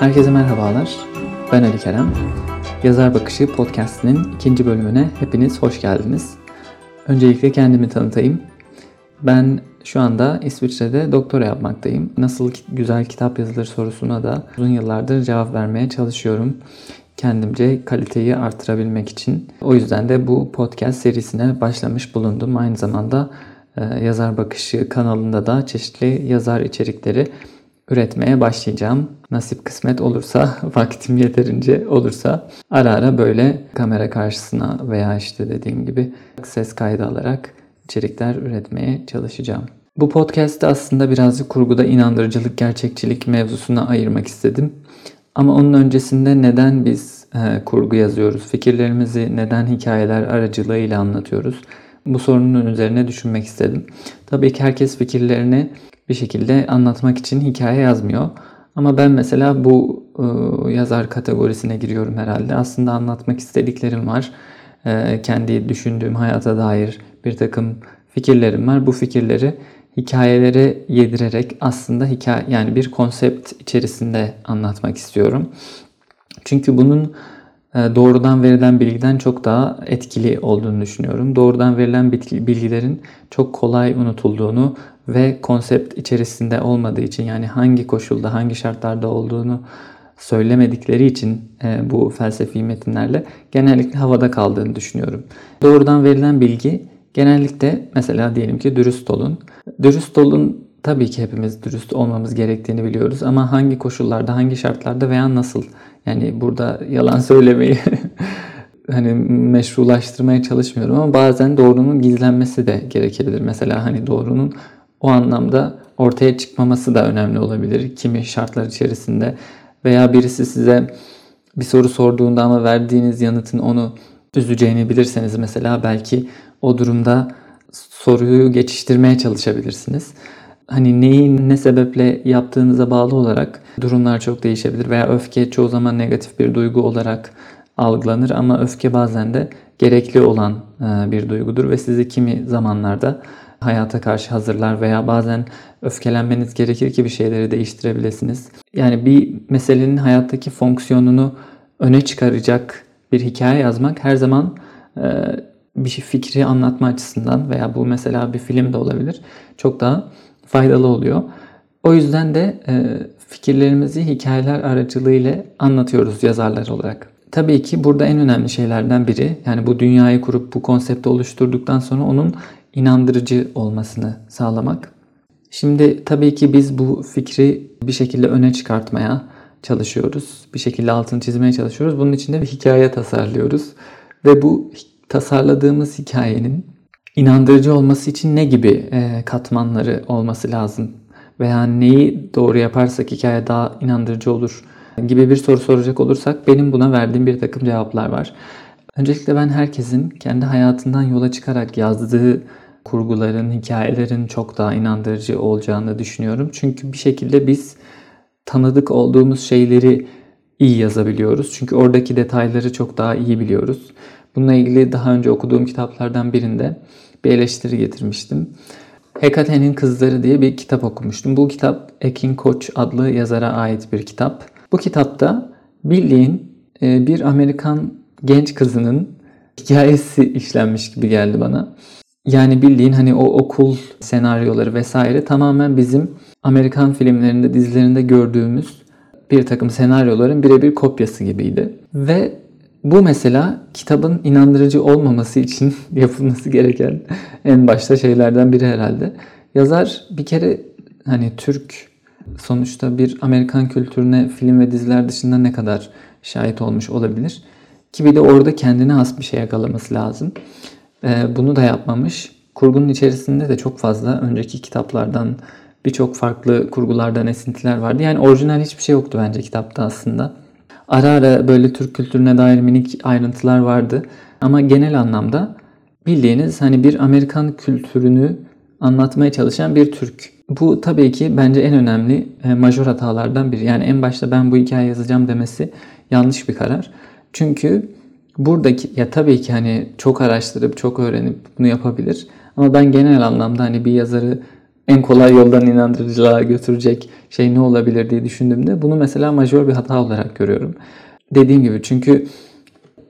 Herkese merhabalar. Ben Ali Kerem. Yazar Bakışı podcast'inin ikinci bölümüne hepiniz hoş geldiniz. Öncelikle kendimi tanıtayım. Ben şu anda İsviçre'de doktora yapmaktayım. Nasıl güzel kitap yazılır sorusuna da uzun yıllardır cevap vermeye çalışıyorum. Kendimce kaliteyi artırabilmek için. O yüzden de bu podcast serisine başlamış bulundum. Aynı zamanda e, Yazar Bakışı kanalında da çeşitli yazar içerikleri üretmeye başlayacağım. Nasip kısmet olursa, vaktim yeterince olursa ara ara böyle kamera karşısına veya işte dediğim gibi ses kaydı alarak içerikler üretmeye çalışacağım. Bu podcast'te aslında birazcık kurguda inandırıcılık, gerçekçilik mevzusuna ayırmak istedim. Ama onun öncesinde neden biz e, kurgu yazıyoruz? Fikirlerimizi neden hikayeler aracılığıyla anlatıyoruz? Bu sorunun üzerine düşünmek istedim. Tabii ki herkes fikirlerini bir şekilde anlatmak için hikaye yazmıyor. Ama ben mesela bu e, yazar kategorisine giriyorum herhalde. Aslında anlatmak istediklerim var. E, kendi düşündüğüm hayata dair bir takım fikirlerim var. Bu fikirleri hikayelere yedirerek aslında hikaye yani bir konsept içerisinde anlatmak istiyorum. Çünkü bunun e, doğrudan verilen bilgiden çok daha etkili olduğunu düşünüyorum. Doğrudan verilen bilgilerin çok kolay unutulduğunu ve konsept içerisinde olmadığı için yani hangi koşulda, hangi şartlarda olduğunu söylemedikleri için e, bu felsefi metinlerle genellikle havada kaldığını düşünüyorum. Doğrudan verilen bilgi genellikle mesela diyelim ki dürüst olun. Dürüst olun tabii ki hepimiz dürüst olmamız gerektiğini biliyoruz ama hangi koşullarda, hangi şartlarda veya nasıl? Yani burada yalan söylemeyi hani meşrulaştırmaya çalışmıyorum ama bazen doğrunun gizlenmesi de gerekebilir. Mesela hani doğrunun o anlamda ortaya çıkmaması da önemli olabilir. Kimi şartlar içerisinde veya birisi size bir soru sorduğunda ama verdiğiniz yanıtın onu üzeceğini bilirseniz mesela belki o durumda soruyu geçiştirmeye çalışabilirsiniz. Hani neyi ne sebeple yaptığınıza bağlı olarak durumlar çok değişebilir veya öfke çoğu zaman negatif bir duygu olarak algılanır ama öfke bazen de gerekli olan bir duygudur ve sizi kimi zamanlarda hayata karşı hazırlar veya bazen öfkelenmeniz gerekir ki bir şeyleri değiştirebilirsiniz. Yani bir meselenin hayattaki fonksiyonunu öne çıkaracak bir hikaye yazmak her zaman e, bir fikri anlatma açısından veya bu mesela bir film de olabilir çok daha faydalı oluyor. O yüzden de e, fikirlerimizi hikayeler aracılığıyla anlatıyoruz yazarlar olarak. Tabii ki burada en önemli şeylerden biri yani bu dünyayı kurup bu konsepti oluşturduktan sonra onun inandırıcı olmasını sağlamak. Şimdi tabii ki biz bu fikri bir şekilde öne çıkartmaya çalışıyoruz. Bir şekilde altını çizmeye çalışıyoruz. Bunun için de bir hikaye tasarlıyoruz. Ve bu tasarladığımız hikayenin inandırıcı olması için ne gibi e, katmanları olması lazım? Veya neyi doğru yaparsak hikaye daha inandırıcı olur gibi bir soru soracak olursak benim buna verdiğim bir takım cevaplar var. Öncelikle ben herkesin kendi hayatından yola çıkarak yazdığı kurguların, hikayelerin çok daha inandırıcı olacağını düşünüyorum. Çünkü bir şekilde biz tanıdık olduğumuz şeyleri iyi yazabiliyoruz. Çünkü oradaki detayları çok daha iyi biliyoruz. Bununla ilgili daha önce okuduğum kitaplardan birinde bir eleştiri getirmiştim. Hekate'nin Kızları diye bir kitap okumuştum. Bu kitap Ekin Koç adlı yazara ait bir kitap. Bu kitapta bildiğin e, bir Amerikan genç kızının hikayesi işlenmiş gibi geldi bana. Yani bildiğin hani o okul senaryoları vesaire tamamen bizim Amerikan filmlerinde, dizilerinde gördüğümüz bir takım senaryoların birebir kopyası gibiydi. Ve bu mesela kitabın inandırıcı olmaması için yapılması gereken en başta şeylerden biri herhalde. Yazar bir kere hani Türk sonuçta bir Amerikan kültürüne film ve diziler dışında ne kadar şahit olmuş olabilir? Ki bir de orada kendine has bir şey yakalaması lazım. Ee, bunu da yapmamış. Kurgunun içerisinde de çok fazla önceki kitaplardan birçok farklı kurgulardan esintiler vardı. Yani orijinal hiçbir şey yoktu bence kitapta aslında. Ara ara böyle Türk kültürüne dair minik ayrıntılar vardı. Ama genel anlamda bildiğiniz hani bir Amerikan kültürünü anlatmaya çalışan bir Türk. Bu tabii ki bence en önemli e, majör hatalardan biri. Yani en başta ben bu hikaye yazacağım demesi yanlış bir karar. Çünkü buradaki ya tabii ki hani çok araştırıp çok öğrenip bunu yapabilir. Ama ben genel anlamda hani bir yazarı en kolay yoldan inandırıcılığa götürecek şey ne olabilir diye düşündüğümde bunu mesela majör bir hata olarak görüyorum. Dediğim gibi çünkü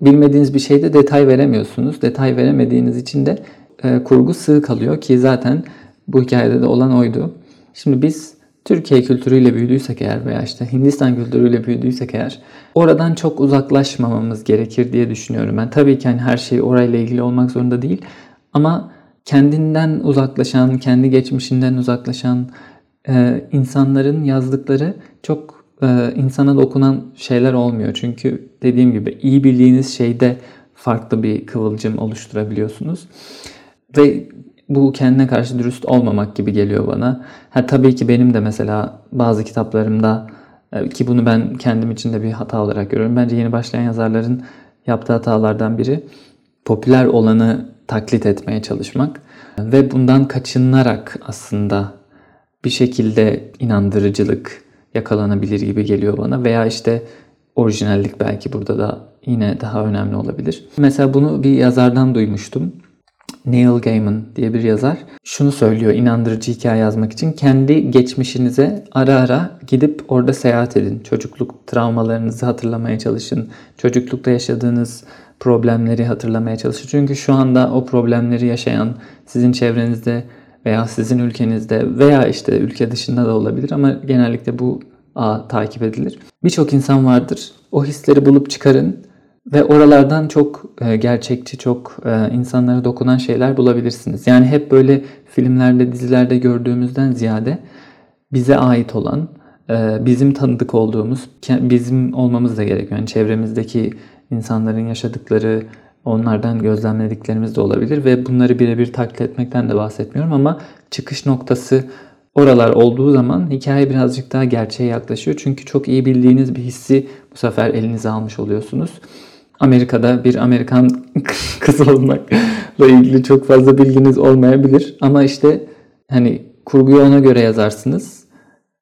bilmediğiniz bir şeyde detay veremiyorsunuz. Detay veremediğiniz için de e, kurgu sığ kalıyor ki zaten bu hikayede de olan oydu. Şimdi biz Türkiye kültürüyle büyüdüysek eğer veya işte Hindistan kültürüyle büyüdüysek eğer oradan çok uzaklaşmamamız gerekir diye düşünüyorum. Ben tabii ki hani her şey orayla ilgili olmak zorunda değil ama kendinden uzaklaşan, kendi geçmişinden uzaklaşan e, insanların yazdıkları çok e, insana dokunan şeyler olmuyor. Çünkü dediğim gibi iyi bildiğiniz şeyde farklı bir kıvılcım oluşturabiliyorsunuz. Ve bu kendine karşı dürüst olmamak gibi geliyor bana. Ha tabii ki benim de mesela bazı kitaplarımda e, ki bunu ben kendim için de bir hata olarak görüyorum. Bence yeni başlayan yazarların yaptığı hatalardan biri popüler olanı taklit etmeye çalışmak ve bundan kaçınarak aslında bir şekilde inandırıcılık yakalanabilir gibi geliyor bana veya işte orijinallik belki burada da yine daha önemli olabilir. Mesela bunu bir yazardan duymuştum. Neil Gaiman diye bir yazar şunu söylüyor inandırıcı hikaye yazmak için kendi geçmişinize ara ara gidip orada seyahat edin. Çocukluk travmalarınızı hatırlamaya çalışın. Çocuklukta yaşadığınız problemleri hatırlamaya çalışın. Çünkü şu anda o problemleri yaşayan sizin çevrenizde veya sizin ülkenizde veya işte ülke dışında da olabilir ama genellikle bu ağ takip edilir. Birçok insan vardır. O hisleri bulup çıkarın ve oralardan çok e, gerçekçi, çok e, insanlara dokunan şeyler bulabilirsiniz. Yani hep böyle filmlerde, dizilerde gördüğümüzden ziyade bize ait olan, e, bizim tanıdık olduğumuz, bizim olmamız da gerekiyor. Yani çevremizdeki insanların yaşadıkları, onlardan gözlemlediklerimiz de olabilir ve bunları birebir taklit etmekten de bahsetmiyorum ama çıkış noktası oralar olduğu zaman hikaye birazcık daha gerçeğe yaklaşıyor. Çünkü çok iyi bildiğiniz bir hissi bu sefer elinize almış oluyorsunuz. Amerika'da bir Amerikan kız olmakla ilgili çok fazla bilginiz olmayabilir. Ama işte hani kurguyu ona göre yazarsınız.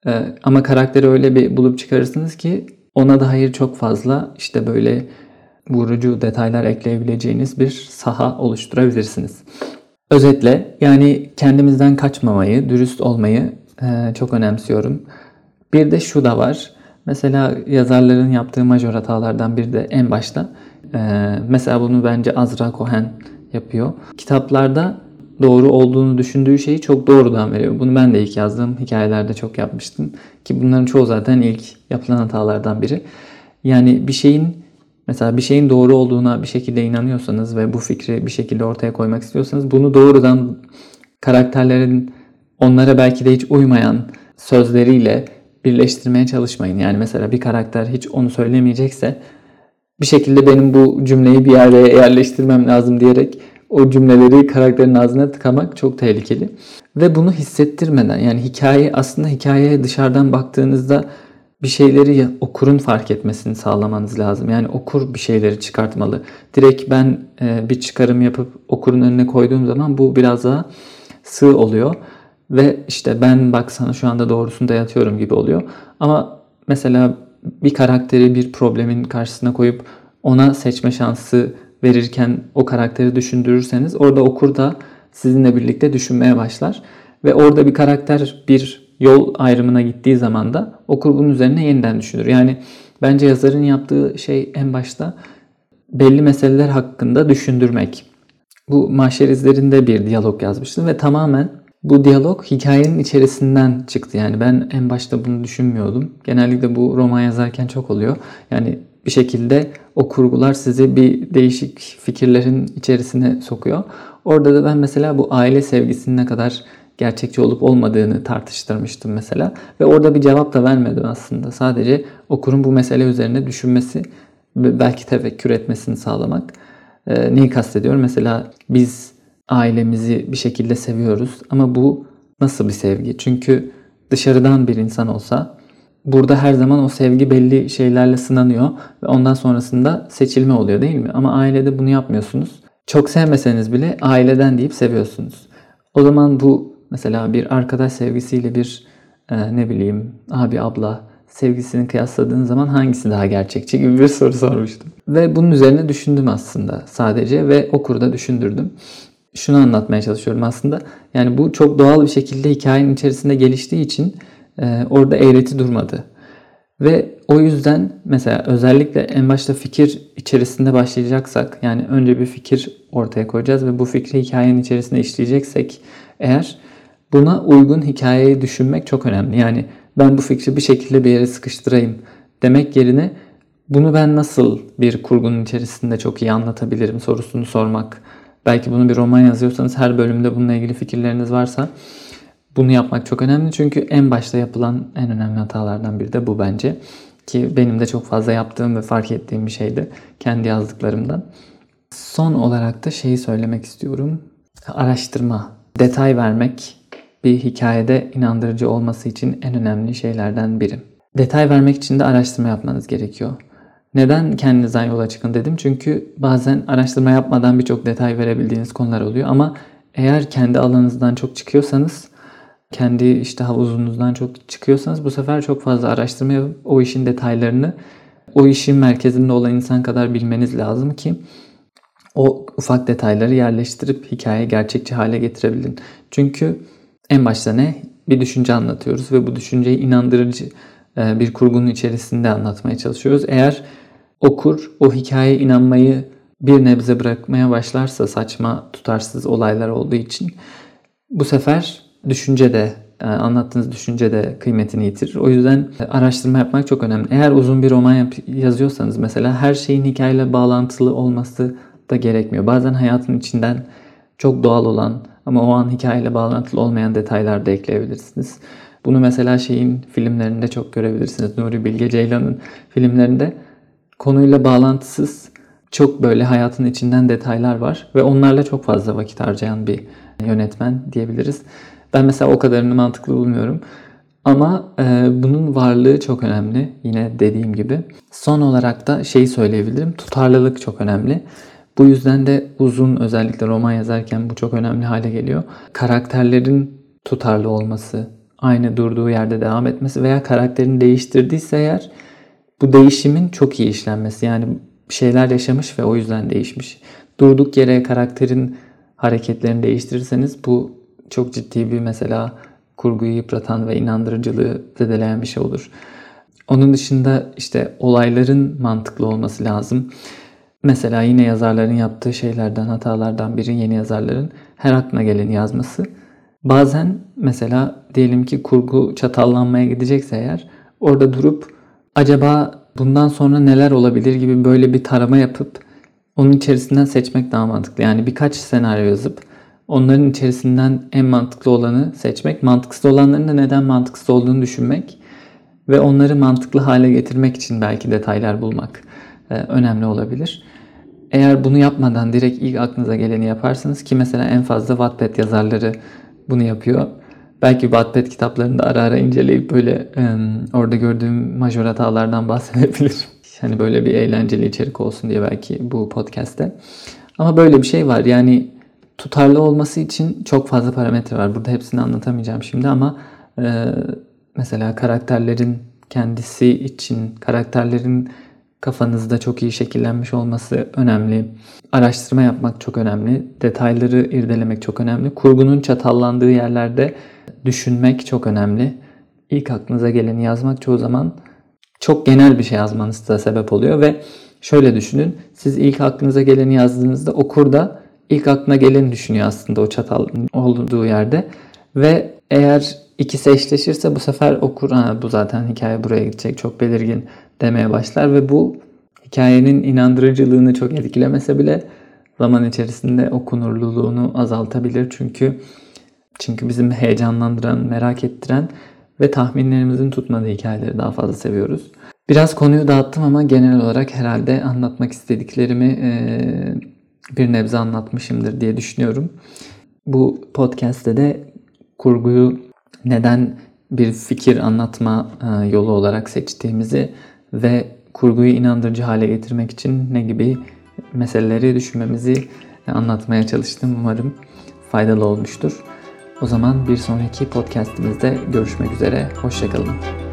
Ee, ama karakteri öyle bir bulup çıkarırsınız ki ona dair çok fazla işte böyle vurucu detaylar ekleyebileceğiniz bir saha oluşturabilirsiniz. Özetle yani kendimizden kaçmamayı, dürüst olmayı e, çok önemsiyorum. Bir de şu da var. Mesela yazarların yaptığı majör hatalardan biri de en başta. Mesela bunu bence Azra Cohen yapıyor. Kitaplarda doğru olduğunu düşündüğü şeyi çok doğrudan veriyor. Bunu ben de ilk yazdığım hikayelerde çok yapmıştım. Ki bunların çoğu zaten ilk yapılan hatalardan biri. Yani bir şeyin mesela bir şeyin doğru olduğuna bir şekilde inanıyorsanız ve bu fikri bir şekilde ortaya koymak istiyorsanız bunu doğrudan karakterlerin onlara belki de hiç uymayan sözleriyle birleştirmeye çalışmayın. Yani mesela bir karakter hiç onu söylemeyecekse bir şekilde benim bu cümleyi bir yere yerleştirmem lazım diyerek o cümleleri karakterin ağzına tıkamak çok tehlikeli. Ve bunu hissettirmeden yani hikaye aslında hikayeye dışarıdan baktığınızda bir şeyleri okurun fark etmesini sağlamanız lazım. Yani okur bir şeyleri çıkartmalı. Direkt ben e, bir çıkarım yapıp okurun önüne koyduğum zaman bu biraz daha sığ oluyor. Ve işte ben bak sana şu anda doğrusunu dayatıyorum gibi oluyor. Ama mesela bir karakteri bir problemin karşısına koyup ona seçme şansı verirken o karakteri düşündürürseniz orada okur da sizinle birlikte düşünmeye başlar. Ve orada bir karakter bir yol ayrımına gittiği zaman da okur bunun üzerine yeniden düşünür. Yani bence yazarın yaptığı şey en başta belli meseleler hakkında düşündürmek. Bu mahşer izlerinde bir diyalog yazmıştım ve tamamen bu diyalog hikayenin içerisinden çıktı. Yani ben en başta bunu düşünmüyordum. Genellikle bu roman yazarken çok oluyor. Yani bir şekilde o kurgular sizi bir değişik fikirlerin içerisine sokuyor. Orada da ben mesela bu aile sevgisinin ne kadar gerçekçi olup olmadığını tartıştırmıştım mesela. Ve orada bir cevap da vermedim aslında. Sadece okurun bu mesele üzerine düşünmesi ve belki tefekkür etmesini sağlamak. Ee, neyi kastediyorum? Mesela biz ailemizi bir şekilde seviyoruz ama bu nasıl bir sevgi? Çünkü dışarıdan bir insan olsa burada her zaman o sevgi belli şeylerle sınanıyor ve ondan sonrasında seçilme oluyor değil mi? Ama ailede bunu yapmıyorsunuz. Çok sevmeseniz bile aileden deyip seviyorsunuz. O zaman bu mesela bir arkadaş sevgisiyle bir e, ne bileyim abi abla sevgisini kıyasladığın zaman hangisi daha gerçekçi gibi bir soru sormuştum. Ve bunun üzerine düşündüm aslında sadece ve okurda düşündürdüm. Şunu anlatmaya çalışıyorum aslında. Yani bu çok doğal bir şekilde hikayenin içerisinde geliştiği için e, orada eğreti durmadı. Ve o yüzden mesela özellikle en başta fikir içerisinde başlayacaksak yani önce bir fikir ortaya koyacağız ve bu fikri hikayenin içerisinde işleyeceksek eğer buna uygun hikayeyi düşünmek çok önemli. Yani ben bu fikri bir şekilde bir yere sıkıştırayım demek yerine bunu ben nasıl bir kurgunun içerisinde çok iyi anlatabilirim sorusunu sormak. Belki bunu bir roman yazıyorsanız her bölümde bununla ilgili fikirleriniz varsa bunu yapmak çok önemli. Çünkü en başta yapılan en önemli hatalardan biri de bu bence. Ki benim de çok fazla yaptığım ve fark ettiğim bir şeydi kendi yazdıklarımdan. Son olarak da şeyi söylemek istiyorum. Araştırma, detay vermek bir hikayede inandırıcı olması için en önemli şeylerden biri. Detay vermek için de araştırma yapmanız gerekiyor. Neden kendinizden yola çıkın dedim. Çünkü bazen araştırma yapmadan birçok detay verebildiğiniz konular oluyor. Ama eğer kendi alanınızdan çok çıkıyorsanız, kendi işte havuzunuzdan çok çıkıyorsanız bu sefer çok fazla araştırma yapıp o işin detaylarını o işin merkezinde olan insan kadar bilmeniz lazım ki o ufak detayları yerleştirip hikaye gerçekçi hale getirebilin. Çünkü en başta ne? Bir düşünce anlatıyoruz ve bu düşünceyi inandırıcı bir kurgunun içerisinde anlatmaya çalışıyoruz. Eğer okur o hikayeye inanmayı bir nebze bırakmaya başlarsa saçma tutarsız olaylar olduğu için bu sefer düşünce de e, anlattığınız düşünce de kıymetini yitirir. O yüzden araştırma yapmak çok önemli. Eğer uzun bir roman yazıyorsanız mesela her şeyin hikayeyle bağlantılı olması da gerekmiyor. Bazen hayatın içinden çok doğal olan ama o an hikayeyle bağlantılı olmayan detaylar da ekleyebilirsiniz. Bunu mesela şeyin filmlerinde çok görebilirsiniz. Nuri Bilge Ceylan'ın filmlerinde konuyla bağlantısız çok böyle hayatın içinden detaylar var ve onlarla çok fazla vakit harcayan bir yönetmen diyebiliriz. Ben mesela o kadarını mantıklı bulmuyorum. Ama e, bunun varlığı çok önemli. Yine dediğim gibi. Son olarak da şeyi söyleyebilirim. Tutarlılık çok önemli. Bu yüzden de uzun özellikle roman yazarken bu çok önemli hale geliyor. Karakterlerin tutarlı olması, aynı durduğu yerde devam etmesi veya karakterini değiştirdiyse eğer bu değişimin çok iyi işlenmesi. Yani şeyler yaşamış ve o yüzden değişmiş. Durduk yere karakterin hareketlerini değiştirirseniz bu çok ciddi bir mesela kurguyu yıpratan ve inandırıcılığı zedeleyen bir şey olur. Onun dışında işte olayların mantıklı olması lazım. Mesela yine yazarların yaptığı şeylerden, hatalardan biri yeni yazarların her aklına geleni yazması. Bazen mesela diyelim ki kurgu çatallanmaya gidecekse eğer orada durup acaba bundan sonra neler olabilir gibi böyle bir tarama yapıp onun içerisinden seçmek daha mantıklı. Yani birkaç senaryo yazıp onların içerisinden en mantıklı olanı seçmek, mantıksız olanların da neden mantıksız olduğunu düşünmek ve onları mantıklı hale getirmek için belki detaylar bulmak e, önemli olabilir. Eğer bunu yapmadan direkt ilk aklınıza geleni yaparsanız ki mesela en fazla Wattpad yazarları bunu yapıyor. Belki Wattpad kitaplarını da ara ara inceleyip böyle orada gördüğüm majör hatalardan bahsedebilirim. Hani böyle bir eğlenceli içerik olsun diye belki bu podcast'te. Ama böyle bir şey var. Yani tutarlı olması için çok fazla parametre var. Burada hepsini anlatamayacağım şimdi ama e, mesela karakterlerin kendisi için karakterlerin kafanızda çok iyi şekillenmiş olması önemli. Araştırma yapmak çok önemli. Detayları irdelemek çok önemli. Kurgunun çatallandığı yerlerde düşünmek çok önemli. İlk aklınıza geleni yazmak çoğu zaman çok genel bir şey yazmanıza sebep oluyor ve şöyle düşünün. Siz ilk aklınıza geleni yazdığınızda okur da ilk aklına geleni düşünüyor aslında o çatal olduğu yerde. Ve eğer ikisi eşleşirse bu sefer okur ha, bu zaten hikaye buraya gidecek çok belirgin demeye başlar ve bu hikayenin inandırıcılığını çok etkilemese bile zaman içerisinde okunurluluğunu azaltabilir. Çünkü çünkü bizim heyecanlandıran, merak ettiren ve tahminlerimizin tutmadığı hikayeleri daha fazla seviyoruz. Biraz konuyu dağıttım ama genel olarak herhalde anlatmak istediklerimi bir nebze anlatmışımdır diye düşünüyorum. Bu podcast'te de kurguyu neden bir fikir anlatma yolu olarak seçtiğimizi ve kurguyu inandırıcı hale getirmek için ne gibi meseleleri düşünmemizi anlatmaya çalıştım. Umarım faydalı olmuştur. O zaman bir sonraki podcastimizde görüşmek üzere. Hoşçakalın.